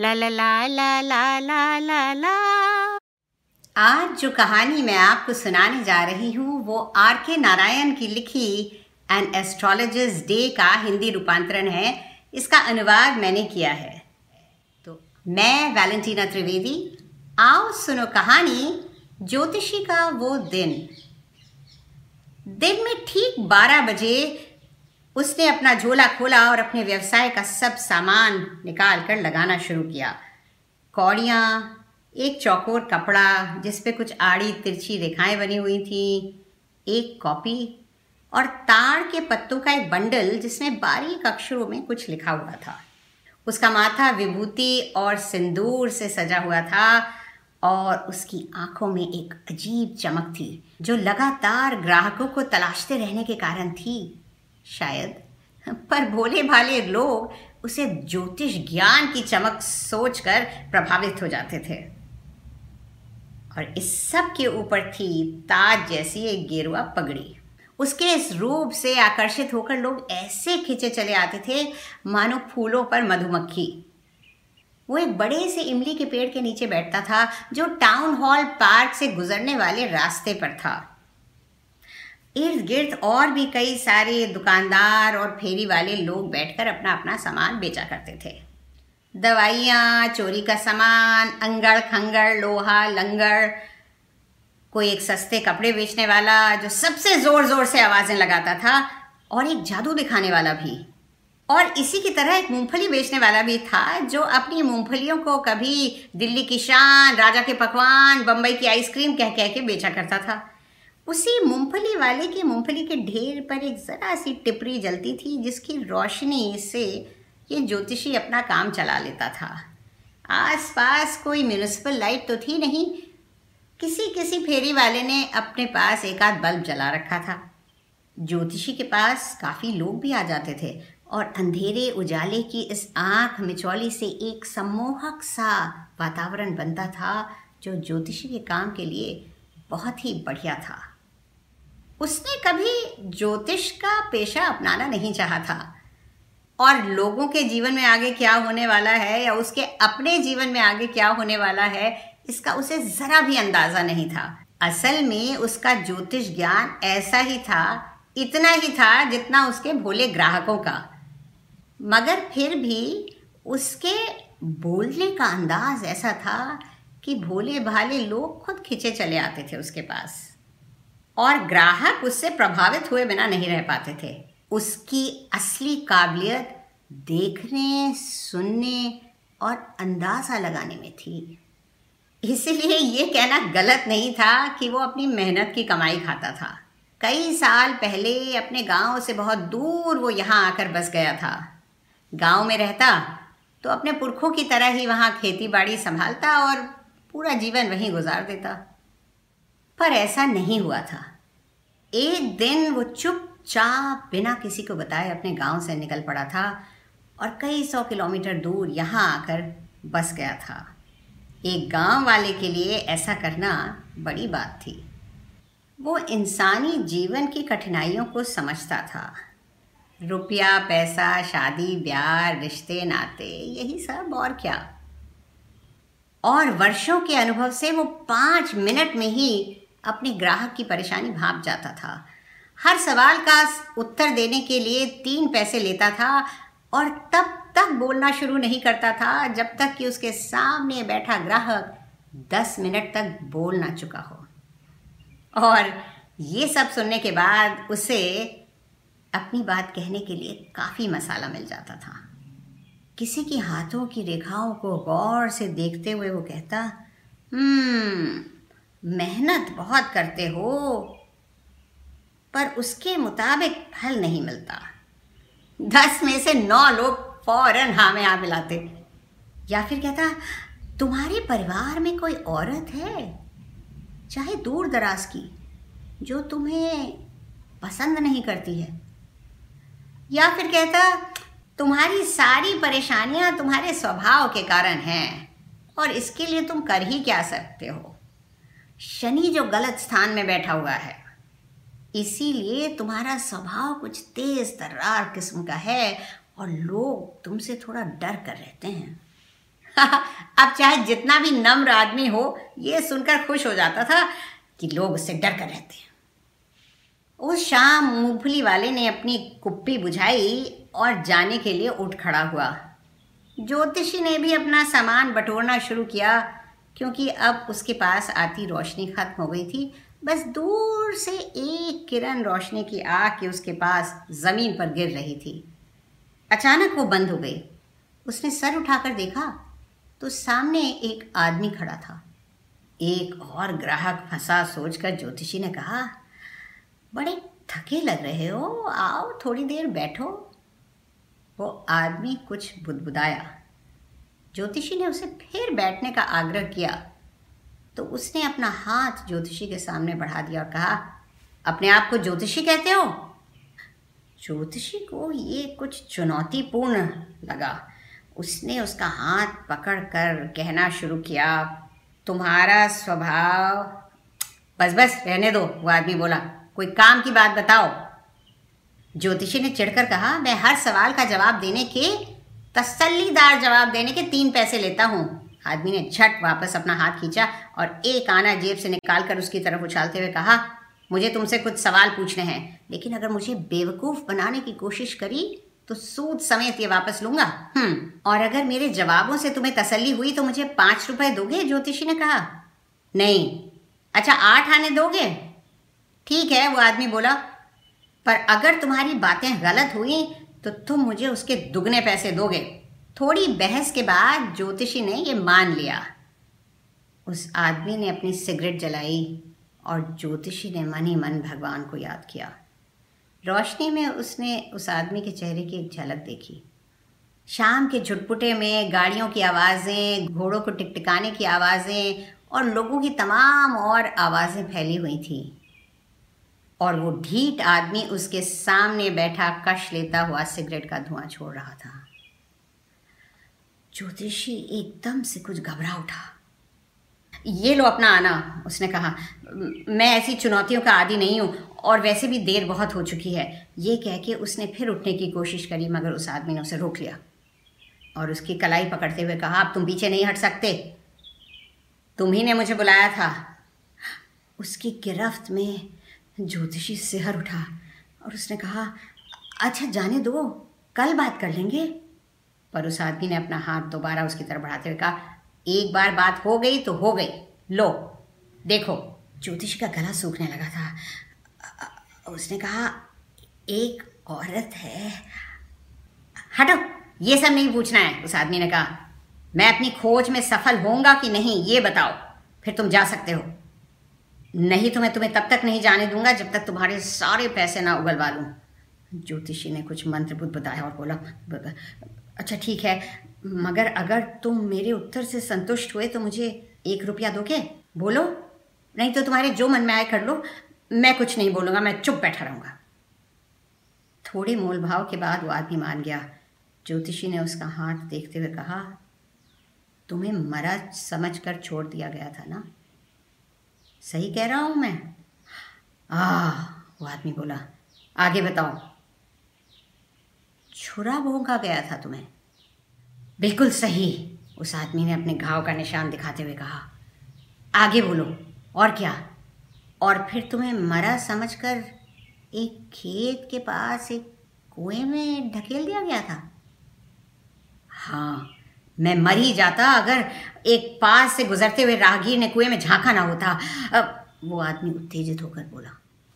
ला ला ला ला ला ला ला ला। आज जो कहानी मैं आपको सुनाने जा रही हूँ, वो आर के नारायण की लिखी एन एस्ट्रोलॉजर्स डे का हिंदी रूपांतरण है। इसका अनुवाद मैंने किया है। तो मैं वैलेंटीना त्रिवेदी, आओ सुनो कहानी ज्योतिषी का वो दिन। दिन में ठीक 12 बजे उसने अपना झोला खोला और अपने व्यवसाय का सब सामान निकाल कर लगाना शुरू किया। कौड़ियाँ, एक चौकोर कपड़ा जिस पे कुछ आड़ी तिरछी रेखाएँ बनी हुई थी, एक कॉपी और ताड़ के पत्तों का एक बंडल जिसमें बारीक अक्षरों में कुछ लिखा हुआ था। उसका माथा विभूति और सिंदूर से सजा हुआ था और उसकी आँखों में एक अजीब चमक थी जो लगातार ग्राहकों को तलाशते रहने के कारण थी। शायद। पर भोले भाले लोग उसे ज्योतिष ज्ञान की चमक सोचकर प्रभावित हो जाते थे। और इस सब के ऊपर थी ताज जैसी एक गेरुआ पगड़ी। उसके इस रूप से आकर्षित होकर लोग ऐसे खींचे चले आते थे, मानो फूलों पर मधुमक्खी। वो एक बड़े से इमली के पेड़ के नीचे बैठता था, जो टाउन हॉल पार्क से गुजरने वाले रास्ते पर था। इर्द गिर्द और भी कई सारे दुकानदार और फेरी वाले लोग बैठकर अपना अपना सामान बेचा करते थे। दवाइयाँ, चोरी का सामान, अंगड़, खंगड़, लोहा, लंगड़, कोई एक सस्ते कपड़े बेचने वाला जो सबसे ज़ोर ज़ोर से आवाज़ें लगाता था और एक जादू दिखाने वाला भी। और इसी की तरह एक मूंगफली बेचने वाला भी था जो अपनी मूंगफलियों को कभी दिल्ली की शान, राजा के पकवान बम्बई की आइसक्रीम कह कह के बेचा करता था। उसी मूंगफली वाले की मूंगफली के ढेर पर एक ज़रा सी टिपरी जलती थी, जिसकी रोशनी से ये ज्योतिषी अपना काम चला लेता था। आसपास कोई म्यूनिसिपल लाइट तो थी नहीं। किसी किसी फेरी वाले ने अपने पास एक आध बल्ब जला रखा था। ज्योतिषी के पास काफ़ी लोग भी आ जाते थे और अंधेरे उजाले की इस आँख मिचौली से एक सम्मोहक सा वातावरण बनता था, जो ज्योतिषी के काम के लिए बहुत ही बढ़िया था। उसने कभी ज्योतिष का पेशा अपनाना नहीं चाहा था। और लोगों के जीवन में आगे क्या होने वाला है या उसके अपने जीवन में आगे क्या होने वाला है, इसका उसे ज़रा भी अंदाज़ा नहीं था। असल में उसका ज्योतिष ज्ञान ऐसा ही था, इतना ही था जितना उसके भोले ग्राहकों का। मगर फिर भी उसके बोलने का अंदाज ऐसा था कि भोले भाले लोग खुद खिंचे चले आते थे उसके पास। और ग्राहक उससे प्रभावित हुए बिना नहीं रह पाते थे। उसकी असली काबिलियत देखने, सुनने और अंदाज़ा लगाने में थी। इसलिए ये कहना गलत नहीं था कि वो अपनी मेहनत की कमाई खाता था। कई साल पहले अपने गाँव से बहुत दूर वो यहाँ आकर बस गया था। गाँव में रहता तो अपने पुरखों की तरह ही वहाँ खेती बाड़ी संभालता और पूरा जीवन वहीं गुजार देता। पर ऐसा नहीं हुआ था। एक दिन वो चुपचाप बिना किसी को बताए अपने गाँव से निकल पड़ा था और कई सौ किलोमीटर दूर यहाँ आकर बस गया था। एक गाँव वाले के लिए ऐसा करना बड़ी बात थी। वो इंसानी जीवन की कठिनाइयों को समझता था। रुपया, पैसा, शादी, ब्याह, रिश्ते, नाते, यही सब और क्या। और वर्षों के अनुभव से वो पाँच मिनट में ही अपने ग्राहक की परेशानी भाप जाता था। हर सवाल का उत्तर देने के लिए तीन पैसे लेता था और तब तक बोलना शुरू नहीं करता था, जब तक कि उसके सामने बैठा ग्राहक दस मिनट तक बोल ना चुका हो। और ये सब सुनने के बाद उसे अपनी बात कहने के लिए काफ़ी मसाला मिल जाता था। किसी की हाथों की रेखाओं को गौर से देखते हुए वो कहता हम्म मेहनत बहुत करते हो, पर उसके मुताबिक फल नहीं मिलता। दस में से नौ लोग फ़ौरन हाँ में आ मिलाते। या फिर कहता, तुम्हारे परिवार में कोई औरत है, चाहे दूर दराज की, जो तुम्हें पसंद नहीं करती है? या फिर कहता, तुम्हारी सारी परेशानियाँ तुम्हारे स्वभाव के कारण हैं, और इसके लिए तुम कर ही क्या सकते हो? शनि जो गलत स्थान में बैठा हुआ है। इसीलिए तुम्हारा स्वभाव कुछ तेज तर्रार किस्म का है और लोग तुमसे थोड़ा डर कर रहते हैं। अब चाहे जितना भी नम्र आदमी हो, ये सुनकर खुश हो जाता था कि लोग उससे डर कर रहते हैं। उस शाम मूंगफली वाले ने अपनी कुप्पी बुझाई और जाने के लिए उठ खड़ा हुआ। ज्योतिषी ने भी अपना सामान बटोरना शुरू किया क्योंकि अब उसके पास आती रोशनी खत्म हो गई थी। बस दूर से एक किरण रोशनी की आग उसके पास ज़मीन पर गिर रही थी। अचानक वो बंद हो गई। उसने सर उठाकर देखा तो सामने एक आदमी खड़ा था। एक और ग्राहक फंसा सोचकर ज्योतिषी ने कहा, बड़े थके लग रहे हो, आओ थोड़ी देर बैठो। वो आदमी कुछ बुदबुदाया ज्योतिषी ने उसे फिर बैठने का आग्रह किया। तो उसने अपना हाथ ज्योतिषी के सामने बढ़ा दिया और कहा, अपने आप को ज्योतिषी कहते हो? ज्योतिषी को ये कुछ चुनौतीपूर्ण लगा। उसने उसका हाथ पकड़कर कहना शुरू किया, तुम्हारा स्वभाव बस बस, रहने दो, वो आदमी बोला, कोई काम की बात बताओ। ज्योतिषी ने चिढ़कर कहा, मैं हर सवाल का जवाब देने के तसल्लीदार जवाब देने के तीन पैसे लेता हूँ। आदमी ने झट वापस अपना हाथ खींचा और एक आना जेब से निकालकर उसकी तरफ़ उछालते हुए कहा, मुझे तुमसे कुछ सवाल पूछने हैं, लेकिन अगर मुझे बेवकूफ़ बनाने की कोशिश करी तो सूद समेत ये वापस लूँगा। हम्म और अगर मेरे जवाबों से तुम्हें तसल्ली हुई तो मुझे पाँच रुपए दोगे? ज्योतिषी ने कहा, नहीं। अच्छा आठ आने दोगे? ठीक है, वो आदमी बोला, पर अगर तुम्हारी बातें गलत हुई तो तुम मुझे उसके दुगने पैसे दोगे। थोड़ी बहस के बाद ज्योतिषी ने ये मान लिया। उस आदमी ने अपनी सिगरेट जलाई और ज्योतिषी ने मन ही मन भगवान को याद किया। रोशनी में उसने उस आदमी के चेहरे की एक झलक देखी। शाम के झुटपुटे में गाड़ियों की आवाज़ें, घोड़ों को टिकटिकाने की आवाज़ें और लोगों की तमाम और आवाज़ें फैली हुई थी। और वो ढीठ आदमी उसके सामने बैठा कश लेता हुआ सिगरेट का धुआँ छोड़ रहा था। ज्योतिषी एकदम से कुछ घबरा उठा। ये लो अपना आना, उसने कहा। मैं ऐसी चुनौतियों का आदि नहीं हूँ और वैसे भी देर बहुत हो चुकी है। ये कह के उसने फिर उठने की कोशिश करी, मगर उस आदमी ने उसे रोक लिया और उसकी कलाई पकड़ते हुए कहा, अब तुम पीछे नहीं हट सकते। तुम ही ने मुझे बुलाया था। उसकी गिरफ्त में ज्योतिषी सिहर उठा और उसने कहा अच्छा जाने दो, कल बात कर लेंगे। पर उस आदमी ने अपना हाथ दोबारा उसकी तरफ़ बढ़ाते हुए कहा, एक बार बात हो गई तो हो गई। लो, देखो। ज्योतिषी का गला सूखने लगा था। उसने कहा, एक औरत है। हटो, ये सब नहीं पूछना है, उस आदमी ने कहा। मैं अपनी खोज में सफल होऊँगा कि नहीं, ये बताओ। फिर तुम जा सकते हो। नहीं तो मैं तुम्हें तब तक नहीं जाने दूँगा जब तक तुम्हारे सारे पैसे ना उगलवा लूँ। ज्योतिषी ने कुछ मंत्र बुद्ध बताया और बोला अच्छा ठीक है, मगर अगर तुम मेरे उत्तर से संतुष्ट हुए तो मुझे एक रुपया दोगे? बोलो, नहीं तो तुम्हारे जो मन में आए कर लो, मैं कुछ नहीं बोलूँगा, मैं चुप बैठा रहूँगा। थोड़े मोल भाव के बाद वो आदमी मान गया। ज्योतिषी ने उसका हाथ देखते हुए कहा, तुम्हें मरा समझ कर छोड़ दिया गया था ना? सही कह रहा हूँ मैं? आ वो आदमी बोला, आगे बताओ। छुरा भोंका गया था तुम्हें? बिल्कुल सही, उस आदमी ने अपने घाव का निशान दिखाते हुए कहा। आगे बोलो, और क्या? और फिर तुम्हें मरा समझकर एक खेत के पास एक कुएँ में ढकेल दिया गया था? हाँ मैं मर ही जाता अगर एक पास से गुजरते हुए राहगीर ने कुएँ में झांका ना होता। अब वो आदमी उत्तेजित होकर बोला,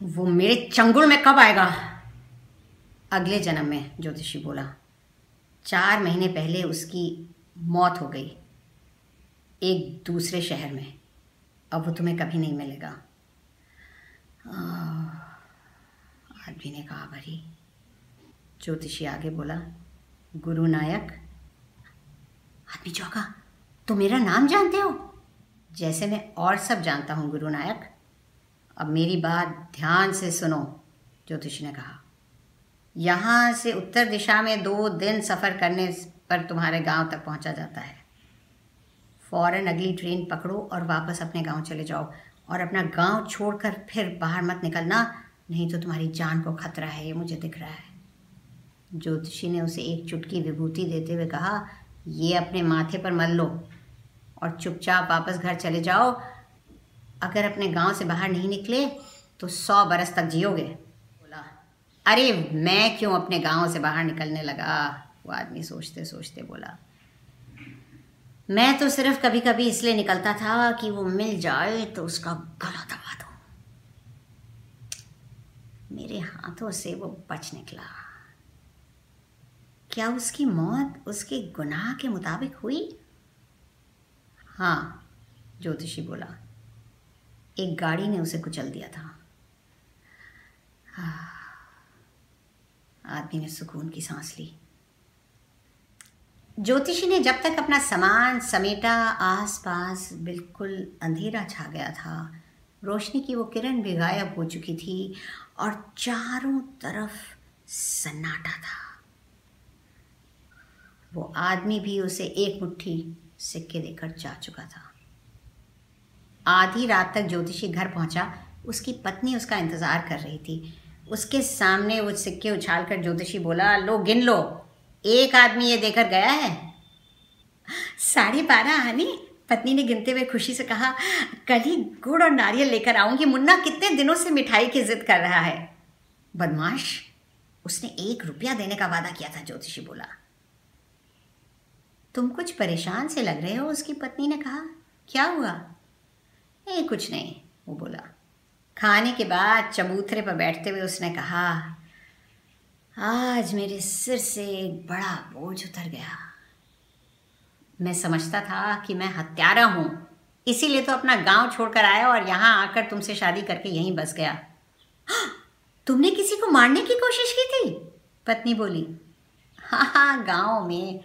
वो मेरे चंगुल में कब आएगा? अगले जन्म में ज्योतिषी बोला, चार महीने पहले उसकी मौत हो गई, एक दूसरे शहर में। अब वो तुम्हें कभी नहीं मिलेगा। आदमी ने कहा, भरी। ज्योतिषी आगे बोला गुरु नायक चौका तो मेरा नाम जानते हो? जैसे मैं और सब जानता हूँ, गुरु नायक अब मेरी बात ध्यान से सुनो, ज्योतिषी ने कहा। यहाँ से उत्तर दिशा में दो दिन सफ़र करने पर तुम्हारे गाँव तक पहुँचा जाता है। फ़ौरन अगली ट्रेन पकड़ो और वापस अपने गाँव चले जाओ। और अपना गाँव छोड़कर फिर बाहर मत निकलना, नहीं तो तुम्हारी जान को खतरा है, ये मुझे दिख रहा है। ज्योतिषी ने उसे एक चुटकी विभूति देते हुए कहा ये अपने माथे पर मल लो और चुपचाप वापस घर चले जाओ। अगर अपने गाँव से बाहर नहीं निकले तो सौ बरस तक जियोगे। बोला, अरे, मैं क्यों अपने गाँव से बाहर निकलने लगा? वो आदमी सोचते सोचते बोला, मैं तो सिर्फ़ कभी कभी इसलिए निकलता था कि वो मिल जाए तो उसका गला दबा दो। मेरे हाथों से वो बच निकला। क्या उसकी मौत उसके गुनाह के मुताबिक हुई? हाँ ज्योतिषी बोला, एक गाड़ी ने उसे कुचल दिया था। आदमी ने सुकून की सांस ली। ज्योतिषी ने जब तक अपना सामान, समेटा, आसपास बिल्कुल अंधेरा छा गया था। रोशनी की वो किरण भी गायब हो चुकी थी और चारों तरफ़ सन्नाटा था। वो आदमी भी उसे एक मुट्ठी सिक्के देकर जा चुका था। आधी रात तक ज्योतिषी घर पहुँचा, उसकी पत्नी उसका इंतज़ार कर रही थी। उसके सामने वो सिक्के उछाल कर ज्योतिषी बोला, लो, गिन लो, एक आदमी ये देकर गया है? साढ़े बारह आनी पत्नी ने गिनते हुए खुशी से कहा। कल ही गुड़ और नारियल लेकर आऊँगी, मुन्ना कितने दिनों से मिठाई की जिद कर रहा है। बदमाश, उसने एक रुपया देने का वादा किया था, ज्योतिषी बोला। तुम कुछ परेशान से लग रहे हो? उसकी पत्नी ने कहा। क्या हुआ? ए, कुछ नहीं, वो बोला। खाने के बाद चबूतरे पर बैठते हुए उसने कहा, आज मेरे सिर से एक बड़ा बोझ उतर गया। मैं समझता था कि मैं हत्यारा हूँ। इसीलिए तो अपना गाँव छोड़कर आया और यहाँ आकर तुमसे शादी करके यहीं बस गया। तुमने किसी को मारने की कोशिश की थी? पत्नी बोली। हाँ हाँ गाँव में